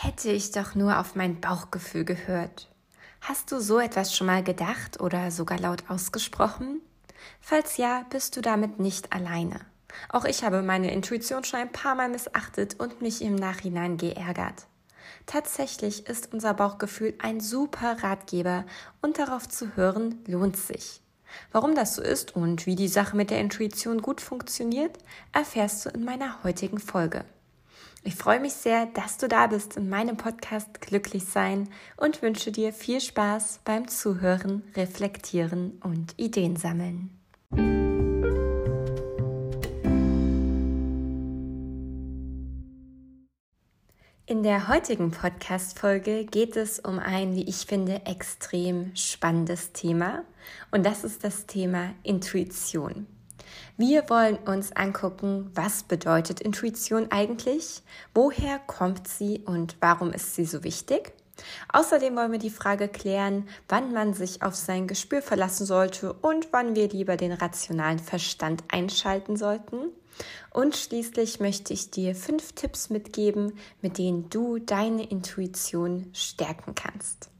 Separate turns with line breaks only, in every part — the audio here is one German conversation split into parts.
Hätte ich doch nur auf mein Bauchgefühl gehört. Hast du so etwas schon mal gedacht oder sogar laut ausgesprochen? Falls ja, bist du damit nicht alleine. Auch ich habe meine Intuition schon ein paar Mal missachtet und mich im Nachhinein geärgert. Tatsächlich ist unser Bauchgefühl ein super Ratgeber und darauf zu hören lohnt sich. Warum das so ist und wie die Sache mit der Intuition gut funktioniert, erfährst du in meiner heutigen Folge. Ich freue mich sehr, dass du da bist in meinem Podcast Glücklich sein und wünsche dir viel Spaß beim Zuhören, Reflektieren und Ideen sammeln. In der heutigen Podcast-Folge geht es um ein, wie ich finde, extrem spannendes Thema. Und das ist das Thema Intuition. Wir wollen uns angucken, was bedeutet Intuition eigentlich, woher kommt sie und warum ist sie so wichtig. Außerdem wollen wir die Frage klären, wann man sich auf sein Gespür verlassen sollte und wann wir lieber den rationalen Verstand einschalten sollten. Und schließlich möchte ich dir fünf Tipps mitgeben, mit denen du deine Intuition stärken kannst.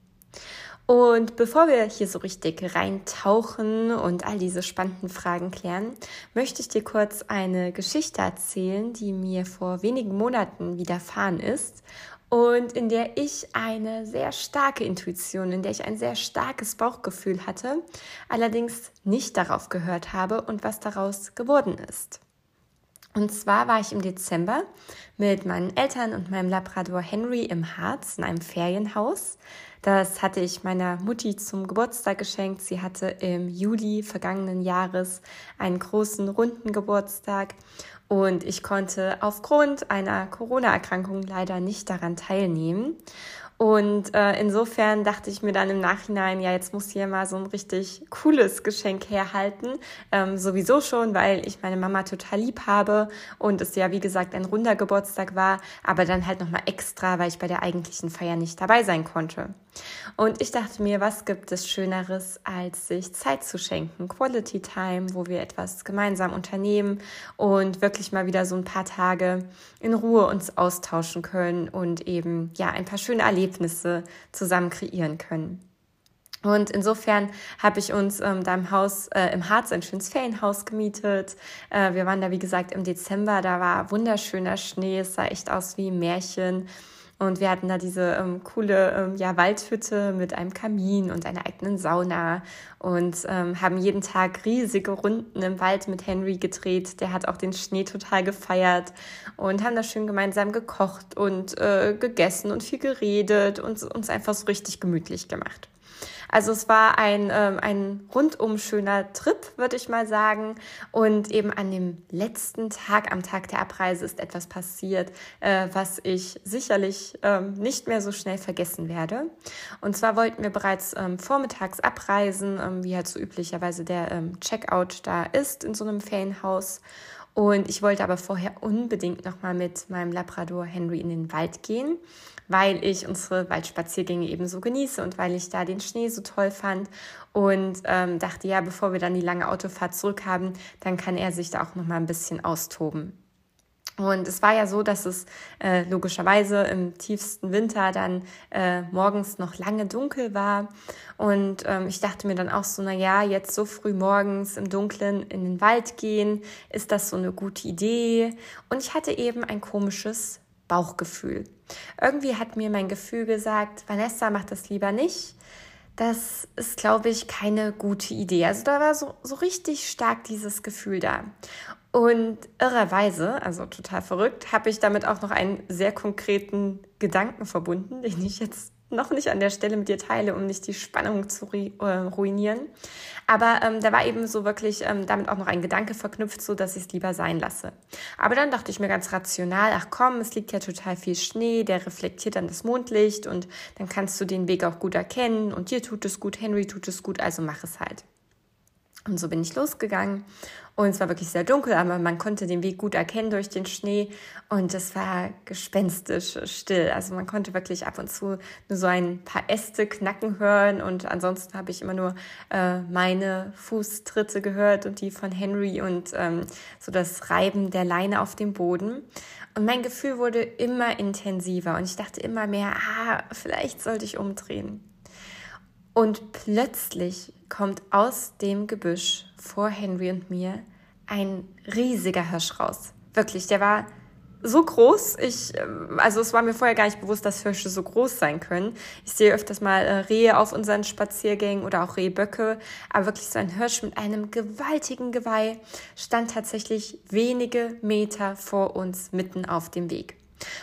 Und bevor wir hier so richtig reintauchen und all diese spannenden Fragen klären, möchte ich dir kurz eine Geschichte erzählen, die mir vor wenigen Monaten widerfahren ist und in der ich eine sehr starke Intuition, in der ich ein sehr starkes Bauchgefühl hatte, allerdings nicht darauf gehört habe und was daraus geworden ist. Und zwar war ich im Dezember mit meinen Eltern und meinem Labrador Henry im Harz in einem Ferienhaus. Das hatte ich meiner Mutti zum Geburtstag geschenkt. Sie hatte im Juli vergangenen Jahres einen großen runden Geburtstag und ich konnte aufgrund einer Corona-Erkrankung leider nicht daran teilnehmen. Und äh, insofern dachte ich mir dann im Nachhinein, ja, jetzt muss hier mal so ein richtig cooles Geschenk herhalten. Ähm, sowieso schon, weil ich meine Mama total lieb habe und es ja, wie gesagt, ein runder Geburtstag war, aber dann halt nochmal extra, weil ich bei der eigentlichen Feier nicht dabei sein konnte. Und ich dachte mir, was gibt es Schöneres, als sich Zeit zu schenken? Quality Time, wo wir etwas gemeinsam unternehmen und wirklich mal wieder so ein paar Tage in Ruhe uns austauschen können und eben, ja, ein paar schöne Erlebnisse zusammen kreieren können. Und insofern habe ich uns ähm, da im Haus, äh, im Harz ein schönes Ferienhaus gemietet. Äh, wir waren da, wie gesagt, im Dezember. Da war wunderschöner Schnee. Es sah echt aus wie ein Märchen. Und wir hatten da diese ähm, coole ähm, ja, Waldhütte mit einem Kamin und einer eigenen Sauna und ähm, haben jeden Tag riesige Runden im Wald mit Henry gedreht. Der hat auch den Schnee total gefeiert und haben da schön gemeinsam gekocht und äh, gegessen und viel geredet und uns einfach so richtig gemütlich gemacht. Also es war ein, ähm, ein rundum schöner Trip, würde ich mal sagen. Und eben an dem letzten Tag, am Tag der Abreise, ist etwas passiert, äh, was ich sicherlich ähm, nicht mehr so schnell vergessen werde. Und zwar wollten wir bereits ähm, vormittags abreisen, ähm, wie halt so üblicherweise der ähm, Checkout da ist in so einem Ferienhaus. Und ich wollte aber vorher unbedingt nochmal mit meinem Labrador Henry in den Wald gehen weil ich unsere Waldspaziergänge eben so genieße und weil ich da den Schnee so toll fand und ähm, dachte, ja, bevor wir dann die lange Autofahrt zurück haben, dann kann er sich da auch noch mal ein bisschen austoben. Und es war ja so, dass es äh, logischerweise im tiefsten Winter dann äh, morgens noch lange dunkel war. Und ähm, ich dachte mir dann auch so, na ja, jetzt so früh morgens im Dunkeln in den Wald gehen, ist das so eine gute Idee? Und ich hatte eben ein komisches Bauchgefühl. Irgendwie hat mir mein Gefühl gesagt, Vanessa, mach das lieber nicht. Das ist, glaube ich, keine gute Idee. Also da war so, so richtig stark dieses Gefühl da. Und irrerweise, also total verrückt, habe ich damit auch noch einen sehr konkreten Gedanken verbunden, den ich jetzt noch nicht an der Stelle mit dir teile, um nicht die Spannung zu äh, ruinieren. Aber ähm, da war eben so wirklich ähm, damit auch noch ein Gedanke verknüpft, so dass ich es lieber sein lasse. Aber dann dachte ich mir ganz rational, ach komm, es liegt ja total viel Schnee, der reflektiert dann das Mondlicht und dann kannst du den Weg auch gut erkennen und dir tut es gut, Henry tut es gut, also mach es halt. Und so bin ich losgegangen und es war wirklich sehr dunkel, aber man konnte den Weg gut erkennen durch den Schnee und es war gespenstisch still. Also man konnte wirklich ab und zu nur so ein paar Äste knacken hören und ansonsten habe ich immer nur äh, meine Fußtritte gehört und die von Henry und ähm, so das Reiben der Leine auf dem Boden. und mein Gefühl wurde immer intensiver und ich dachte immer mehr, ah, vielleicht sollte ich umdrehen. Und plötzlich kommt aus dem Gebüsch vor Henry und mir ein riesiger Hirsch raus. Wirklich, der war so groß. Ich, ähm, also es war mir vorher gar nicht bewusst, dass Hirsche so groß sein können. Ich sehe öfters mal äh, Rehe auf unseren Spaziergängen oder auch Rehböcke, aber wirklich so ein Hirsch mit einem gewaltigen Geweih stand tatsächlich wenige Meter vor uns mitten auf dem Weg.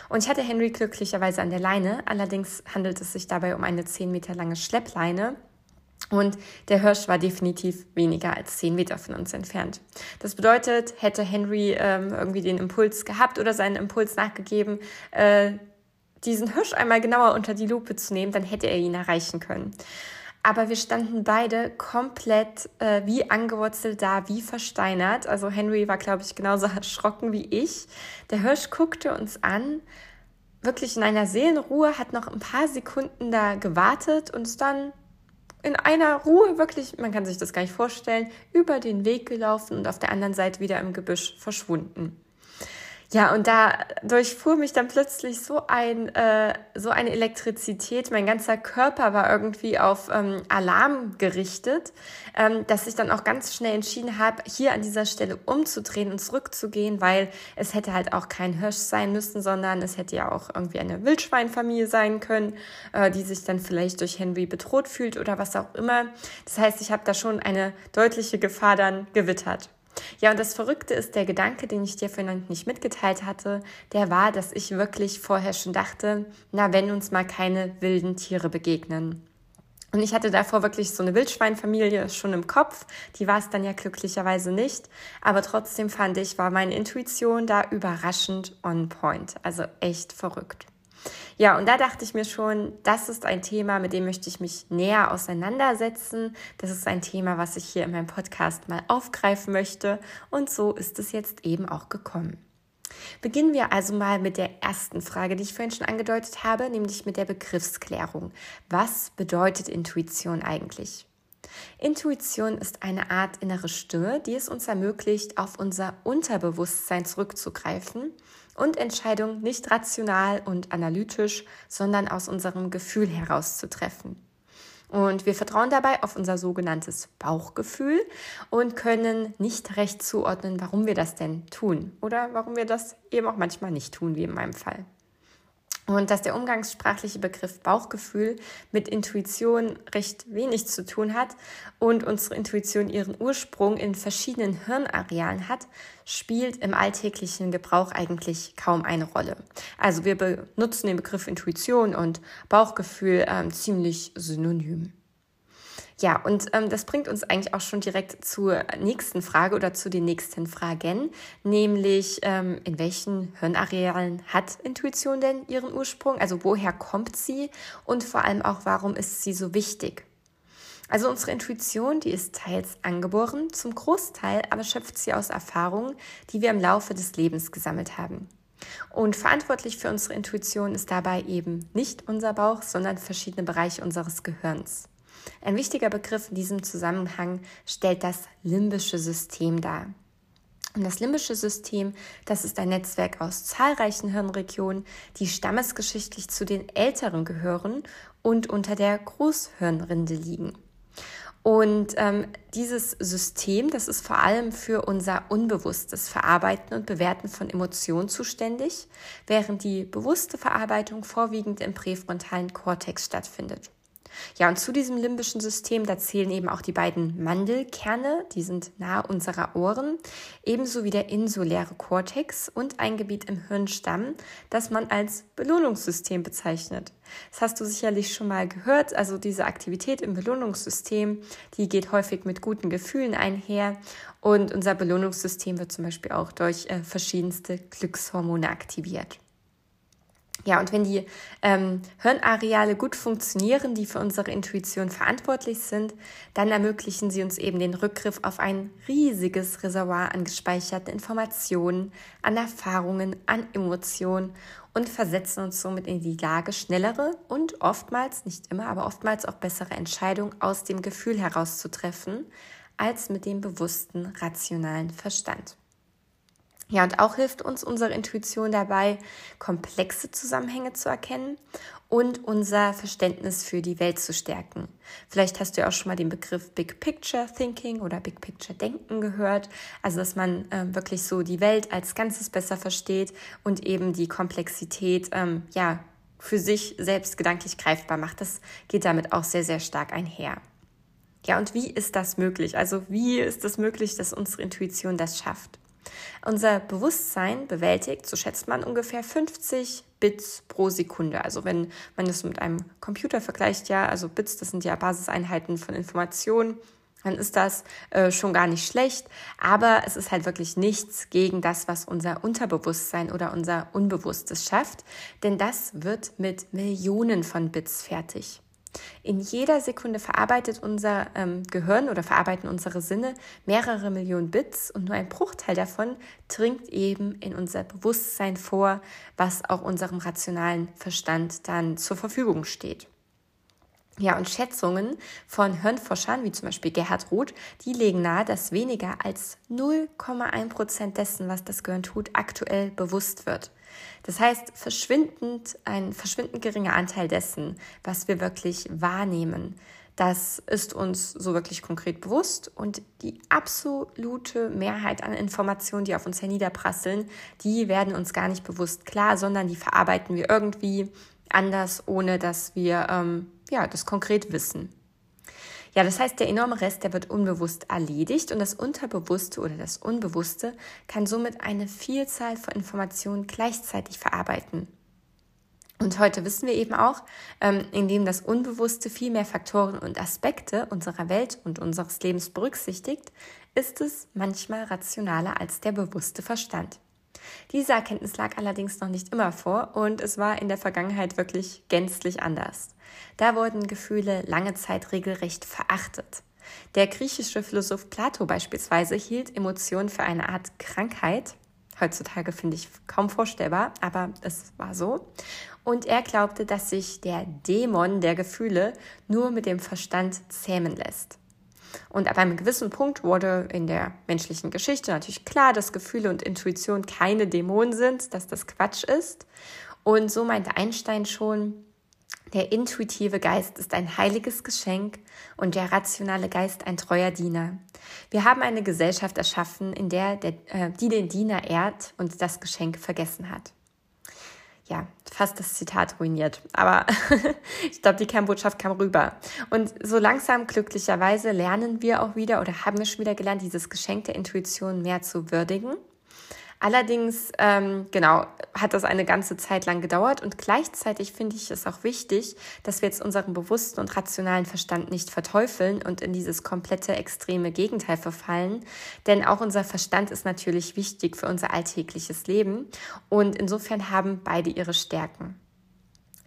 Und ich hatte Henry glücklicherweise an der Leine, allerdings handelt es sich dabei um eine 10 Meter lange Schleppleine. Und der Hirsch war definitiv weniger als zehn Meter von uns entfernt. Das bedeutet, hätte Henry ähm, irgendwie den Impuls gehabt oder seinen Impuls nachgegeben, äh, diesen Hirsch einmal genauer unter die Lupe zu nehmen, dann hätte er ihn erreichen können. Aber wir standen beide komplett äh, wie angewurzelt da, wie versteinert. Also Henry war, glaube ich, genauso erschrocken wie ich. Der Hirsch guckte uns an, wirklich in einer Seelenruhe, hat noch ein paar Sekunden da gewartet und dann in einer Ruhe wirklich, man kann sich das gar nicht vorstellen, über den Weg gelaufen und auf der anderen Seite wieder im Gebüsch verschwunden. Ja, und da durchfuhr mich dann plötzlich so ein äh, so eine Elektrizität. Mein ganzer Körper war irgendwie auf ähm, Alarm gerichtet, ähm, dass ich dann auch ganz schnell entschieden habe, hier an dieser Stelle umzudrehen und zurückzugehen, weil es hätte halt auch kein Hirsch sein müssen, sondern es hätte ja auch irgendwie eine Wildschweinfamilie sein können, äh, die sich dann vielleicht durch Henry bedroht fühlt oder was auch immer. Das heißt, ich habe da schon eine deutliche Gefahr dann gewittert. Ja, und das Verrückte ist, der Gedanke, den ich dir vorhin nicht mitgeteilt hatte, der war, dass ich wirklich vorher schon dachte, na, wenn uns mal keine wilden Tiere begegnen. Und ich hatte davor wirklich so eine Wildschweinfamilie schon im Kopf. Die war es dann ja glücklicherweise nicht. Aber trotzdem fand ich, war meine Intuition da überraschend on point. Also echt verrückt. Ja, und da dachte ich mir schon, das ist ein Thema, mit dem möchte ich mich näher auseinandersetzen. Das ist ein Thema, was ich hier in meinem Podcast mal aufgreifen möchte. Und so ist es jetzt eben auch gekommen. Beginnen wir also mal mit der ersten Frage, die ich vorhin schon angedeutet habe, nämlich mit der Begriffsklärung. Was bedeutet Intuition eigentlich? Intuition ist eine Art innere Stimme, die es uns ermöglicht, auf unser Unterbewusstsein zurückzugreifen und Entscheidungen nicht rational und analytisch, sondern aus unserem Gefühl heraus zu treffen. Und wir vertrauen dabei auf unser sogenanntes Bauchgefühl und können nicht recht zuordnen, warum wir das denn tun oder warum wir das eben auch manchmal nicht tun, wie in meinem Fall. Und dass der umgangssprachliche Begriff Bauchgefühl mit Intuition recht wenig zu tun hat und unsere Intuition ihren Ursprung in verschiedenen Hirnarealen hat, spielt im alltäglichen Gebrauch eigentlich kaum eine Rolle. Also wir benutzen den Begriff Intuition und Bauchgefühl äh, ziemlich synonym. Ja, und ähm, das bringt uns eigentlich auch schon direkt zur nächsten Frage oder zu den nächsten Fragen, nämlich ähm, in welchen Hirnarealen hat Intuition denn ihren Ursprung? Also woher kommt sie und vor allem auch, warum ist sie so wichtig? Also unsere Intuition, die ist teils angeboren, zum Großteil aber schöpft sie aus Erfahrungen, die wir im Laufe des Lebens gesammelt haben. Und verantwortlich für unsere Intuition ist dabei eben nicht unser Bauch, sondern verschiedene Bereiche unseres Gehirns. Ein wichtiger Begriff in diesem Zusammenhang stellt das limbische System dar. Und das limbische System, das ist ein Netzwerk aus zahlreichen Hirnregionen, die stammesgeschichtlich zu den älteren gehören und unter der Großhirnrinde liegen. Und ähm, dieses System, das ist vor allem für unser unbewusstes Verarbeiten und Bewerten von Emotionen zuständig, während die bewusste Verarbeitung vorwiegend im präfrontalen Kortex stattfindet. Ja, und zu diesem limbischen System, da zählen eben auch die beiden Mandelkerne, die sind nahe unserer Ohren, ebenso wie der insuläre Kortex und ein Gebiet im Hirnstamm, das man als Belohnungssystem bezeichnet. Das hast du sicherlich schon mal gehört. Also diese Aktivität im Belohnungssystem, die geht häufig mit guten Gefühlen einher. Und unser Belohnungssystem wird zum Beispiel auch durch äh, verschiedenste Glückshormone aktiviert. Ja, und wenn die ähm, Hirnareale gut funktionieren, die für unsere Intuition verantwortlich sind, dann ermöglichen sie uns eben den Rückgriff auf ein riesiges Reservoir an gespeicherten Informationen, an Erfahrungen, an Emotionen und versetzen uns somit in die Lage, schnellere und oftmals, nicht immer, aber oftmals auch bessere Entscheidungen aus dem Gefühl heraus zu treffen, als mit dem bewussten, rationalen Verstand. Ja, und auch hilft uns unsere Intuition dabei, komplexe Zusammenhänge zu erkennen und unser Verständnis für die Welt zu stärken. Vielleicht hast du ja auch schon mal den Begriff Big Picture Thinking oder Big Picture Denken gehört. Also, dass man äh, wirklich so die Welt als Ganzes besser versteht und eben die Komplexität, ähm, ja, für sich selbst gedanklich greifbar macht. Das geht damit auch sehr, sehr stark einher. Ja, und wie ist das möglich? Also, wie ist es das möglich, dass unsere Intuition das schafft? Unser Bewusstsein bewältigt, so schätzt man, ungefähr 50 Bits pro Sekunde. Also wenn man das mit einem Computer vergleicht, ja, also Bits, das sind ja Basiseinheiten von Informationen, dann ist das äh, schon gar nicht schlecht. Aber es ist halt wirklich nichts gegen das, was unser Unterbewusstsein oder unser Unbewusstes schafft. Denn das wird mit Millionen von Bits fertig. In jeder Sekunde verarbeitet unser ähm, Gehirn oder verarbeiten unsere Sinne mehrere Millionen Bits und nur ein Bruchteil davon dringt eben in unser Bewusstsein vor, was auch unserem rationalen Verstand dann zur Verfügung steht. Ja, und Schätzungen von Hirnforschern, wie zum Beispiel Gerhard Roth, die legen nahe, dass weniger als 0,1 Prozent dessen, was das Gehirn tut, aktuell bewusst wird. Das heißt, verschwindend, ein verschwindend geringer Anteil dessen, was wir wirklich wahrnehmen, das ist uns so wirklich konkret bewusst und die absolute Mehrheit an Informationen, die auf uns herniederprasseln, die werden uns gar nicht bewusst klar, sondern die verarbeiten wir irgendwie anders, ohne dass wir ähm, ja, das konkret wissen. Ja, das heißt, der enorme Rest, der wird unbewusst erledigt und das Unterbewusste oder das Unbewusste kann somit eine Vielzahl von Informationen gleichzeitig verarbeiten. Und heute wissen wir eben auch, ähm, indem das Unbewusste viel mehr Faktoren und Aspekte unserer Welt und unseres Lebens berücksichtigt, ist es manchmal rationaler als der bewusste Verstand. Diese Erkenntnis lag allerdings noch nicht immer vor und es war in der Vergangenheit wirklich gänzlich anders. Da wurden Gefühle lange Zeit regelrecht verachtet. Der griechische Philosoph Plato beispielsweise hielt Emotionen für eine Art Krankheit. Heutzutage finde ich kaum vorstellbar, aber es war so. Und er glaubte, dass sich der Dämon der Gefühle nur mit dem Verstand zähmen lässt. Und ab einem gewissen Punkt wurde in der menschlichen Geschichte natürlich klar, dass Gefühle und Intuition keine Dämonen sind, dass das Quatsch ist. Und so meinte Einstein schon, der intuitive Geist ist ein heiliges Geschenk und der rationale Geist ein treuer Diener. Wir haben eine Gesellschaft erschaffen, in der, der äh, die den Diener ehrt und das Geschenk vergessen hat ja, fast das Zitat ruiniert. Aber ich glaube, die Kernbotschaft kam rüber. Und so langsam, glücklicherweise, lernen wir auch wieder oder haben wir schon wieder gelernt, dieses Geschenk der Intuition mehr zu würdigen Allerdings, ähm, genau, hat das eine ganze Zeit lang gedauert und gleichzeitig finde ich es auch wichtig, dass wir jetzt unseren bewussten und rationalen Verstand nicht verteufeln und in dieses komplette extreme Gegenteil verfallen, denn auch unser Verstand ist natürlich wichtig für unser alltägliches Leben und insofern haben beide ihre Stärken.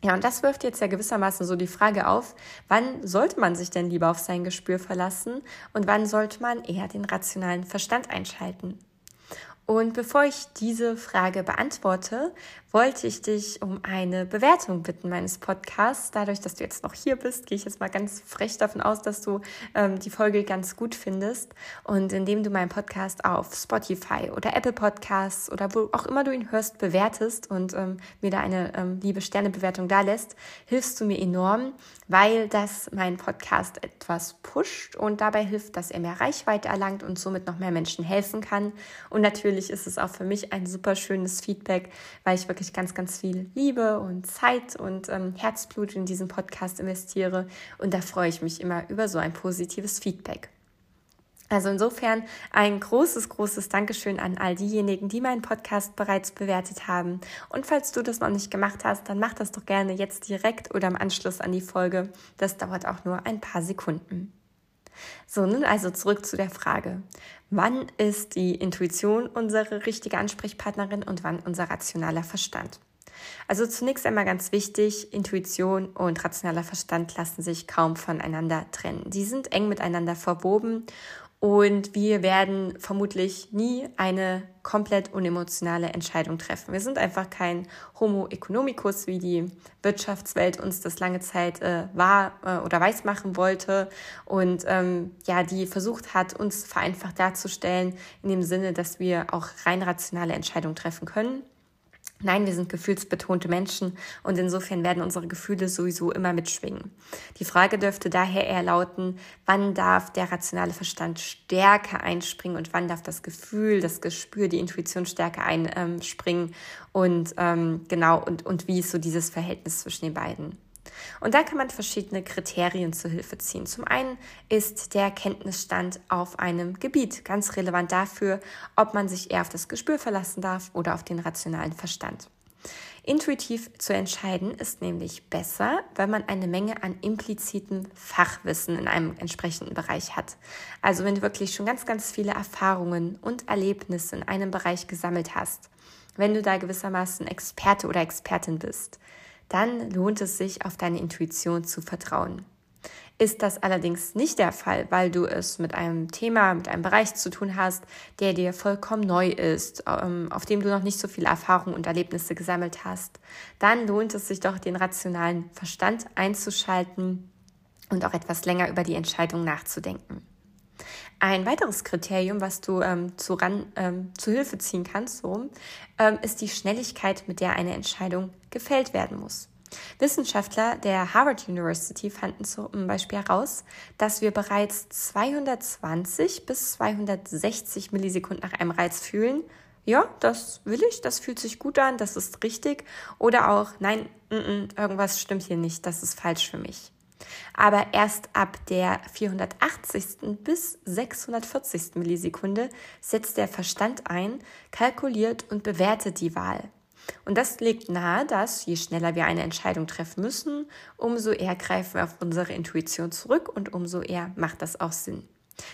Ja, und das wirft jetzt ja gewissermaßen so die Frage auf, wann sollte man sich denn lieber auf sein Gespür verlassen und wann sollte man eher den rationalen Verstand einschalten? Und bevor ich diese Frage beantworte, wollte ich dich um eine Bewertung bitten meines Podcasts. Dadurch, dass du jetzt noch hier bist, gehe ich jetzt mal ganz frech davon aus, dass du ähm, die Folge ganz gut findest. Und indem du meinen Podcast auf Spotify oder Apple Podcasts oder wo auch immer du ihn hörst, bewertest und ähm, mir da eine ähm, liebe Sternebewertung da lässt, hilfst du mir enorm, weil das meinen Podcast etwas pusht und dabei hilft, dass er mehr Reichweite erlangt und somit noch mehr Menschen helfen kann. Und natürlich ist es auch für mich ein super schönes Feedback, weil ich wirklich wirklich ganz, ganz viel Liebe und Zeit und ähm, Herzblut in diesen Podcast investiere. Und da freue ich mich immer über so ein positives Feedback. Also insofern ein großes, großes Dankeschön an all diejenigen, die meinen Podcast bereits bewertet haben. Und falls du das noch nicht gemacht hast, dann mach das doch gerne jetzt direkt oder im Anschluss an die Folge. Das dauert auch nur ein paar Sekunden. So, nun also zurück zu der Frage. Wann ist die Intuition unsere richtige Ansprechpartnerin und wann unser rationaler Verstand? Also zunächst einmal ganz wichtig, Intuition und rationaler Verstand lassen sich kaum voneinander trennen. Sie sind eng miteinander verwoben und wir werden vermutlich nie eine komplett unemotionale Entscheidung treffen. Wir sind einfach kein Homo economicus, wie die Wirtschaftswelt uns das lange Zeit äh, war äh, oder weismachen wollte und ähm, ja, die versucht hat, uns vereinfacht darzustellen, in dem Sinne, dass wir auch rein rationale Entscheidungen treffen können. Nein, wir sind gefühlsbetonte Menschen und insofern werden unsere Gefühle sowieso immer mitschwingen. Die Frage dürfte daher eher lauten, wann darf der rationale Verstand stärker einspringen und wann darf das Gefühl, das Gespür, die Intuition stärker einspringen und ähm, genau und, und wie ist so dieses Verhältnis zwischen den beiden. Und da kann man verschiedene Kriterien zur Hilfe ziehen. Zum einen ist der Kenntnisstand auf einem Gebiet ganz relevant dafür, ob man sich eher auf das Gespür verlassen darf oder auf den rationalen Verstand. Intuitiv zu entscheiden ist nämlich besser, wenn man eine Menge an implizitem Fachwissen in einem entsprechenden Bereich hat. Also wenn du wirklich schon ganz, ganz viele Erfahrungen und Erlebnisse in einem Bereich gesammelt hast, wenn du da gewissermaßen Experte oder Expertin bist, dann lohnt es sich, auf deine Intuition zu vertrauen. Ist das allerdings nicht der Fall, weil du es mit einem Thema, mit einem Bereich zu tun hast, der dir vollkommen neu ist, ähm, auf dem du noch nicht so viel Erfahrung und Erlebnisse gesammelt hast, dann lohnt es sich doch, den rationalen Verstand einzuschalten und auch etwas länger über die Entscheidung nachzudenken. Ein weiteres Kriterium, was du ähm, zu, ran, ähm, zu Hilfe ziehen kannst, so, ähm, ist die Schnelligkeit, mit der eine Entscheidung gefällt werden muss. Wissenschaftler der Harvard University fanden zum Beispiel heraus, dass wir bereits 220 bis 260 Millisekunden nach einem Reiz fühlen. Ja, das will ich, das fühlt sich gut an, das ist richtig. Oder auch, nein, n -n, irgendwas stimmt hier nicht, das ist falsch für mich. Aber erst ab der 480. bis 640. Millisekunde setzt der Verstand ein, kalkuliert und bewertet die Wahl. Und das legt nahe, dass je schneller wir eine Entscheidung treffen müssen, umso eher greifen wir auf unsere Intuition zurück und umso eher macht das auch Sinn.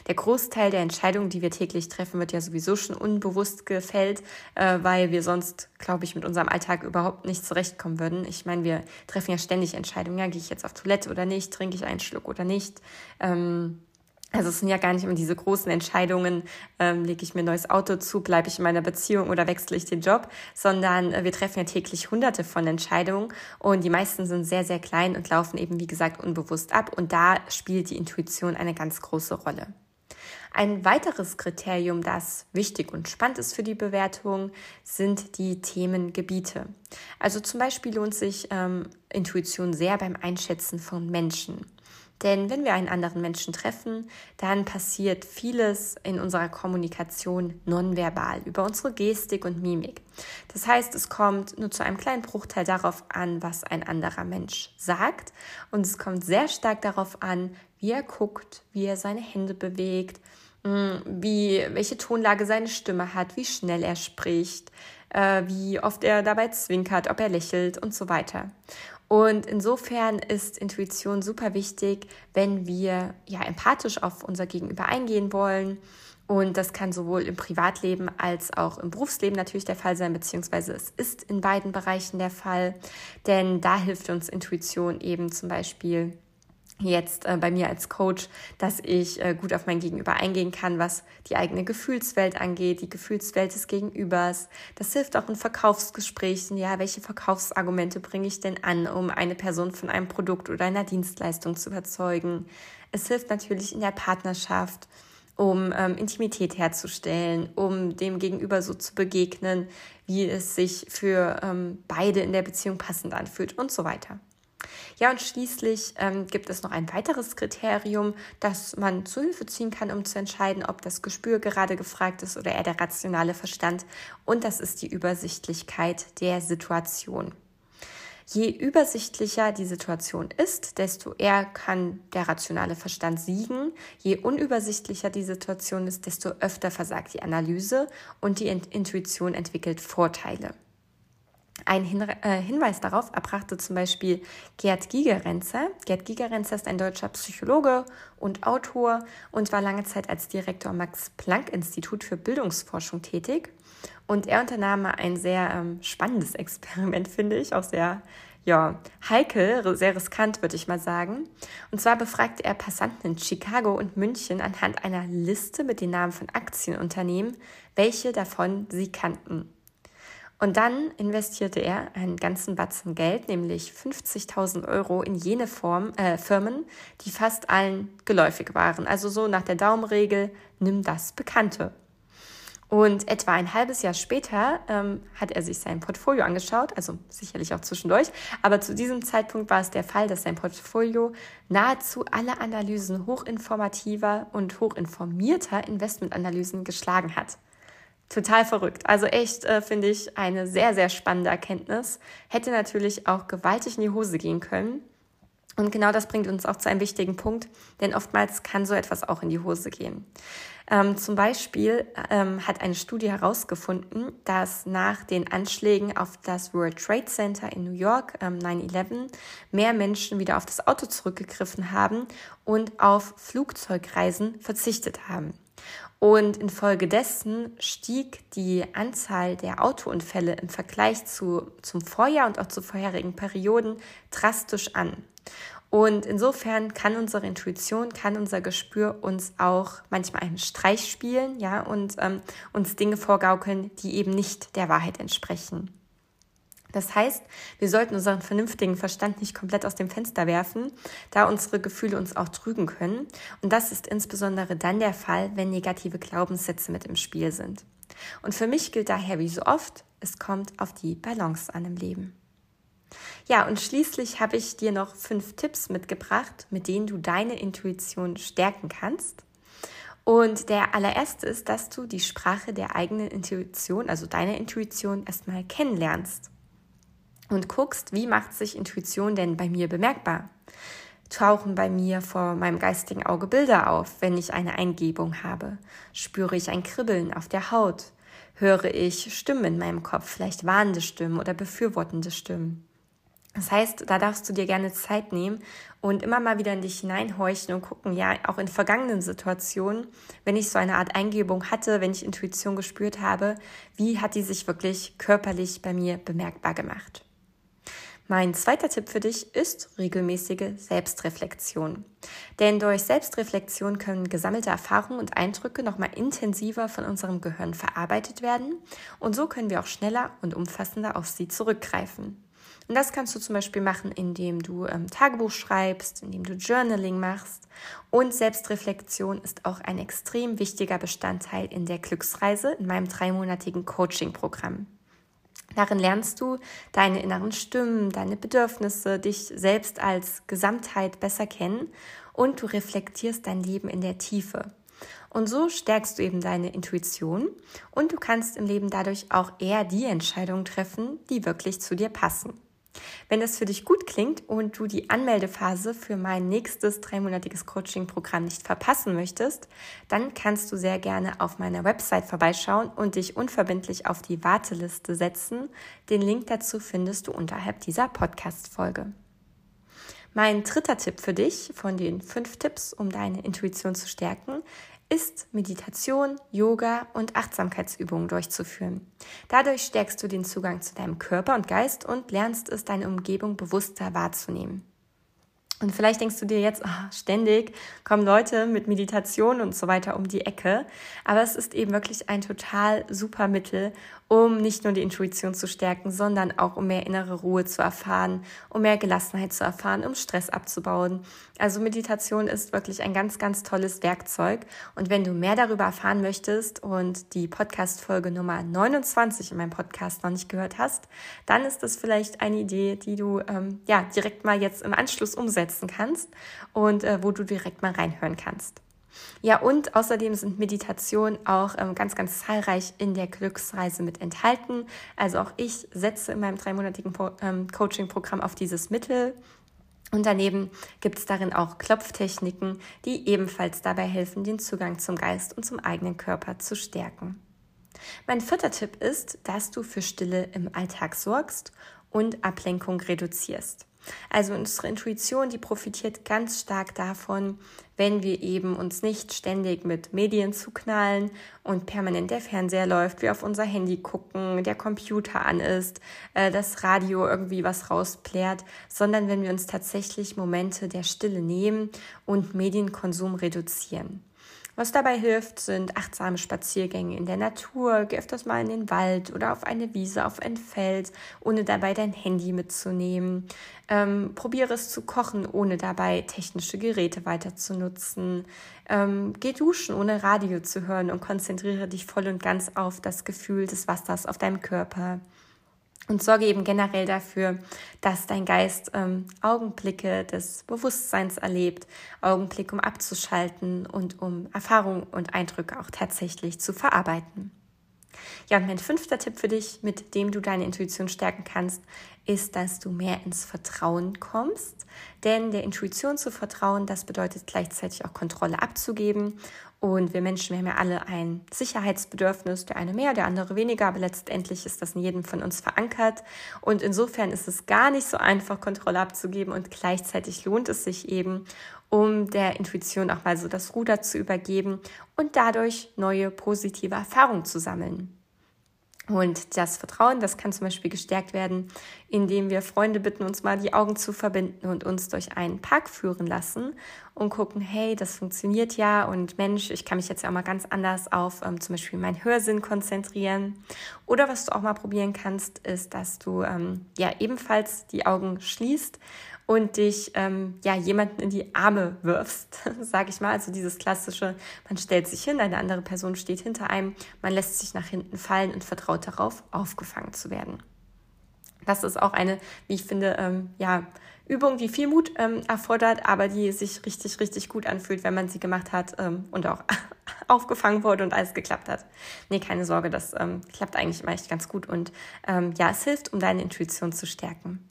Der Großteil der Entscheidungen, die wir täglich treffen, wird ja sowieso schon unbewusst gefällt, äh, weil wir sonst, glaube ich, mit unserem Alltag überhaupt nicht zurechtkommen würden. Ich meine, wir treffen ja ständig Entscheidungen. Ja, gehe ich jetzt auf Toilette oder nicht? Trinke ich einen Schluck oder nicht? Ähm, also es sind ja gar nicht immer diese großen Entscheidungen, ähm, lege ich mir ein neues Auto zu, bleibe ich in meiner Beziehung oder wechsle ich den Job, sondern äh, wir treffen ja täglich hunderte von Entscheidungen und die meisten sind sehr, sehr klein und laufen eben, wie gesagt, unbewusst ab und da spielt die Intuition eine ganz große Rolle. Ein weiteres Kriterium, das wichtig und spannend ist für die Bewertung, sind die Themengebiete. Also zum Beispiel lohnt sich ähm, Intuition sehr beim Einschätzen von Menschen. Denn wenn wir einen anderen Menschen treffen, dann passiert vieles in unserer Kommunikation nonverbal, über unsere Gestik und Mimik. Das heißt, es kommt nur zu einem kleinen Bruchteil darauf an, was ein anderer Mensch sagt. Und es kommt sehr stark darauf an, wie er guckt, wie er seine Hände bewegt, hm, wie, welche Tonlage seine Stimme hat, wie schnell er spricht, äh, wie oft er dabei zwinkert, ob er lächelt und so weiter. Und insofern ist Intuition super wichtig, wenn wir ja empathisch auf unser Gegenüber eingehen wollen. Und das kann sowohl im Privatleben als auch im Berufsleben natürlich der Fall sein, beziehungsweise es ist in beiden Bereichen der Fall. Denn da hilft uns Intuition eben zum Beispiel jetzt äh, bei mir als Coach, dass ich äh, gut auf mein Gegenüber eingehen kann, was die eigene Gefühlswelt angeht, die Gefühlswelt des Gegenübers. Das hilft auch in Verkaufsgesprächen. Ja, welche Verkaufsargumente bringe ich denn an, um eine Person von einem Produkt oder einer Dienstleistung zu überzeugen? Es hilft natürlich in der Partnerschaft, um ähm, Intimität herzustellen, um dem Gegenüber so zu begegnen, wie es sich für ähm, beide in der Beziehung passend anfühlt und so weiter. Ja, und schließlich ähm, gibt es noch ein weiteres Kriterium, das man zu Hilfe ziehen kann, um zu entscheiden, ob das Gespür gerade gefragt ist oder eher der rationale Verstand. Und das ist die Übersichtlichkeit der Situation. Je übersichtlicher die Situation ist, desto eher kann der rationale Verstand siegen. Je unübersichtlicher die Situation ist, desto öfter versagt die Analyse und die Intuition entwickelt Vorteile. Ein Hin äh, Hinweis darauf erbrachte zum Beispiel Gerd Gigerenzer. Gerd Gigerenzer ist ein deutscher Psychologe und Autor und war lange Zeit als Direktor am Max-Planck-Institut für Bildungsforschung tätig. Und er unternahm ein sehr ähm, spannendes Experiment, finde ich, auch sehr ja, heikel, sehr riskant, würde ich mal sagen. Und zwar befragte er Passanten in Chicago und München anhand einer Liste mit den Namen von Aktienunternehmen, welche davon sie kannten. Und dann investierte er einen ganzen Batzen Geld, nämlich 50.000 Euro, in jene Form, äh, Firmen, die fast allen geläufig waren. Also so nach der Daumenregel, nimm das Bekannte. Und etwa ein halbes Jahr später ähm, hat er sich sein Portfolio angeschaut, also sicherlich auch zwischendurch, aber zu diesem Zeitpunkt war es der Fall, dass sein Portfolio nahezu alle Analysen hochinformativer und hochinformierter Investmentanalysen geschlagen hat. Total verrückt. Also echt, äh, finde ich, eine sehr, sehr spannende Erkenntnis. Hätte natürlich auch gewaltig in die Hose gehen können. Und genau das bringt uns auch zu einem wichtigen Punkt, denn oftmals kann so etwas auch in die Hose gehen. Ähm, zum Beispiel ähm, hat eine Studie herausgefunden, dass nach den Anschlägen auf das World Trade Center in New York, ähm, 9-11, mehr Menschen wieder auf das Auto zurückgegriffen haben und auf Flugzeugreisen verzichtet haben. Und infolgedessen stieg die Anzahl der Autounfälle im Vergleich zu, zum Vorjahr und auch zu vorherigen Perioden drastisch an. Und insofern kann unsere Intuition, kann unser Gespür uns auch manchmal einen Streich spielen, ja, und ähm, uns Dinge vorgaukeln, die eben nicht der Wahrheit entsprechen. Das heißt, wir sollten unseren vernünftigen Verstand nicht komplett aus dem Fenster werfen, da unsere Gefühle uns auch trügen können. Und das ist insbesondere dann der Fall, wenn negative Glaubenssätze mit im Spiel sind. Und für mich gilt daher wie so oft, es kommt auf die Balance an im Leben. Ja, und schließlich habe ich dir noch fünf Tipps mitgebracht, mit denen du deine Intuition stärken kannst. Und der allererste ist, dass du die Sprache der eigenen Intuition, also deiner Intuition, erstmal kennenlernst und guckst, wie macht sich Intuition denn bei mir bemerkbar? Tauchen bei mir vor meinem geistigen Auge Bilder auf, wenn ich eine Eingebung habe? Spüre ich ein Kribbeln auf der Haut? Höre ich Stimmen in meinem Kopf, vielleicht warnende Stimmen oder befürwortende Stimmen? Das heißt, da darfst du dir gerne Zeit nehmen und immer mal wieder in dich hineinhorchen und gucken, ja, auch in vergangenen Situationen, wenn ich so eine Art Eingebung hatte, wenn ich Intuition gespürt habe, wie hat die sich wirklich körperlich bei mir bemerkbar gemacht? Mein zweiter Tipp für dich ist regelmäßige Selbstreflexion. Denn durch Selbstreflexion können gesammelte Erfahrungen und Eindrücke nochmal intensiver von unserem Gehirn verarbeitet werden und so können wir auch schneller und umfassender auf sie zurückgreifen. Und das kannst du zum Beispiel machen, indem du ähm, Tagebuch schreibst, indem du Journaling machst. Und Selbstreflexion ist auch ein extrem wichtiger Bestandteil in der Glücksreise in meinem dreimonatigen Coaching-Programm. Darin lernst du deine inneren Stimmen, deine Bedürfnisse, dich selbst als Gesamtheit besser kennen und du reflektierst dein Leben in der Tiefe. Und so stärkst du eben deine Intuition und du kannst im Leben dadurch auch eher die Entscheidungen treffen, die wirklich zu dir passen. Wenn das für dich gut klingt und du die Anmeldephase für mein nächstes dreimonatiges Coaching-Programm nicht verpassen möchtest, dann kannst du sehr gerne auf meiner Website vorbeischauen und dich unverbindlich auf die Warteliste setzen. Den Link dazu findest du unterhalb dieser Podcast-Folge. Mein dritter Tipp für dich von den fünf Tipps, um deine Intuition zu stärken, ist Meditation, Yoga und Achtsamkeitsübungen durchzuführen. Dadurch stärkst du den Zugang zu deinem Körper und Geist und lernst es, deine Umgebung bewusster wahrzunehmen. Und vielleicht denkst du dir jetzt, oh, ständig kommen Leute mit Meditation und so weiter um die Ecke. Aber es ist eben wirklich ein total super Mittel, um nicht nur die Intuition zu stärken, sondern auch um mehr innere Ruhe zu erfahren, um mehr Gelassenheit zu erfahren, um Stress abzubauen. Also Meditation ist wirklich ein ganz, ganz tolles Werkzeug. Und wenn du mehr darüber erfahren möchtest und die Podcast-Folge Nummer 29 in meinem Podcast noch nicht gehört hast, dann ist das vielleicht eine Idee, die du ähm, ja direkt mal jetzt im Anschluss umsetzen kannst und äh, wo du direkt mal reinhören kannst. Ja, und außerdem sind Meditationen auch ähm, ganz, ganz zahlreich in der Glücksreise mit enthalten. Also auch ich setze in meinem dreimonatigen ähm, Coaching-Programm auf dieses Mittel. Und daneben gibt es darin auch Klopftechniken, die ebenfalls dabei helfen, den Zugang zum Geist und zum eigenen Körper zu stärken. Mein vierter Tipp ist, dass du für Stille im Alltag sorgst und Ablenkung reduzierst. Also unsere Intuition, die profitiert ganz stark davon, wenn wir eben uns nicht ständig mit Medien zuknallen und permanent der Fernseher läuft, wir auf unser Handy gucken, der Computer an ist, äh, das Radio irgendwie was rausplärt, sondern wenn wir uns tatsächlich Momente der Stille nehmen und Medienkonsum reduzieren. Was dabei hilft, sind achtsame Spaziergänge in der Natur. Geh öfters mal in den Wald oder auf eine Wiese, auf ein Feld, ohne dabei dein Handy mitzunehmen. Ähm, probiere es zu kochen, ohne dabei technische Geräte weiter zu nutzen. Ähm, geh duschen, ohne Radio zu hören und konzentriere dich voll und ganz auf das Gefühl des Wassers auf deinem Körper. Und sorge eben generell dafür, dass dein Geist ähm, Augenblicke des Bewusstseins erlebt, Augenblicke, um abzuschalten und um Erfahrungen und Eindrücke auch tatsächlich zu verarbeiten. Ja, und mein fünfter Tipp für dich, mit dem du deine Intuition stärken kannst, ist, dass du mehr ins Vertrauen kommst. Denn der Intuition zu vertrauen, das bedeutet gleichzeitig auch Kontrolle abzugeben. Und wir Menschen, wir haben ja alle ein Sicherheitsbedürfnis, der eine mehr, der andere weniger, aber letztendlich ist das in jedem von uns verankert. Und insofern ist es gar nicht so einfach, Kontrolle abzugeben und gleichzeitig lohnt es sich eben, um der Intuition auch mal so das Ruder zu übergeben und dadurch neue positive Erfahrungen zu sammeln. Und das Vertrauen, das kann zum Beispiel gestärkt werden, indem wir Freunde bitten, uns mal die Augen zu verbinden und uns durch einen Park führen lassen und gucken, hey, das funktioniert ja und Mensch, ich kann mich jetzt ja auch mal ganz anders auf ähm, zum Beispiel meinen Hörsinn konzentrieren. Oder was du auch mal probieren kannst, ist, dass du ähm, ja ebenfalls die Augen schließt und dich ähm, ja jemanden in die Arme wirfst, sage ich mal. Also dieses klassische, man stellt sich hin, eine andere Person steht hinter einem, man lässt sich nach hinten fallen und vertraut darauf, aufgefangen zu werden. Das ist auch eine, wie ich finde, ähm, ja, Übung, die viel Mut ähm, erfordert, aber die sich richtig, richtig gut anfühlt, wenn man sie gemacht hat ähm, und auch aufgefangen wurde und alles geklappt hat. Nee, keine Sorge, das ähm, klappt eigentlich immer echt ganz gut und ähm, ja, es hilft, um deine Intuition zu stärken.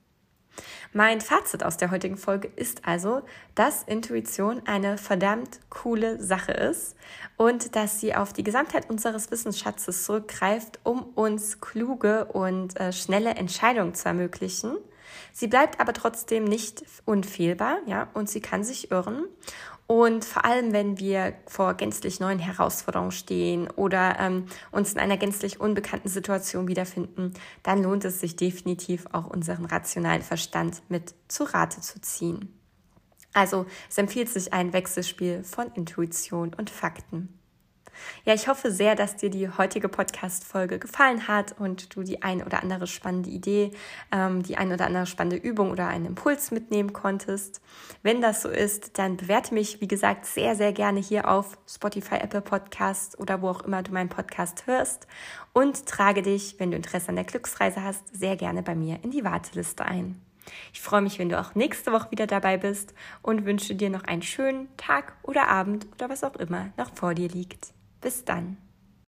Mein Fazit aus der heutigen Folge ist also, dass Intuition eine verdammt coole Sache ist und dass sie auf die Gesamtheit unseres Wissensschatzes zurückgreift, um uns kluge und äh, schnelle Entscheidungen zu ermöglichen. Sie bleibt aber trotzdem nicht unfehlbar, ja, und sie kann sich irren. Und vor allem, wenn wir vor gänzlich neuen Herausforderungen stehen oder ähm, uns in einer gänzlich unbekannten Situation wiederfinden, dann lohnt es sich definitiv auch unseren rationalen Verstand mit zu Rate zu ziehen. Also es empfiehlt sich ein Wechselspiel von Intuition und Fakten. Ja, ich hoffe sehr, dass dir die heutige Podcast-Folge gefallen hat und du die ein oder andere spannende Idee, ähm, die ein oder andere spannende Übung oder einen Impuls mitnehmen konntest. Wenn das so ist, dann bewerte mich, wie gesagt, sehr, sehr gerne hier auf Spotify, Apple Podcast oder wo auch immer du meinen Podcast hörst und trage dich, wenn du Interesse an der Glücksreise hast, sehr gerne bei mir in die Warteliste ein. Ich freue mich, wenn du auch nächste Woche wieder dabei bist und wünsche dir noch einen schönen Tag oder Abend oder was auch immer noch vor dir liegt. Bis dann.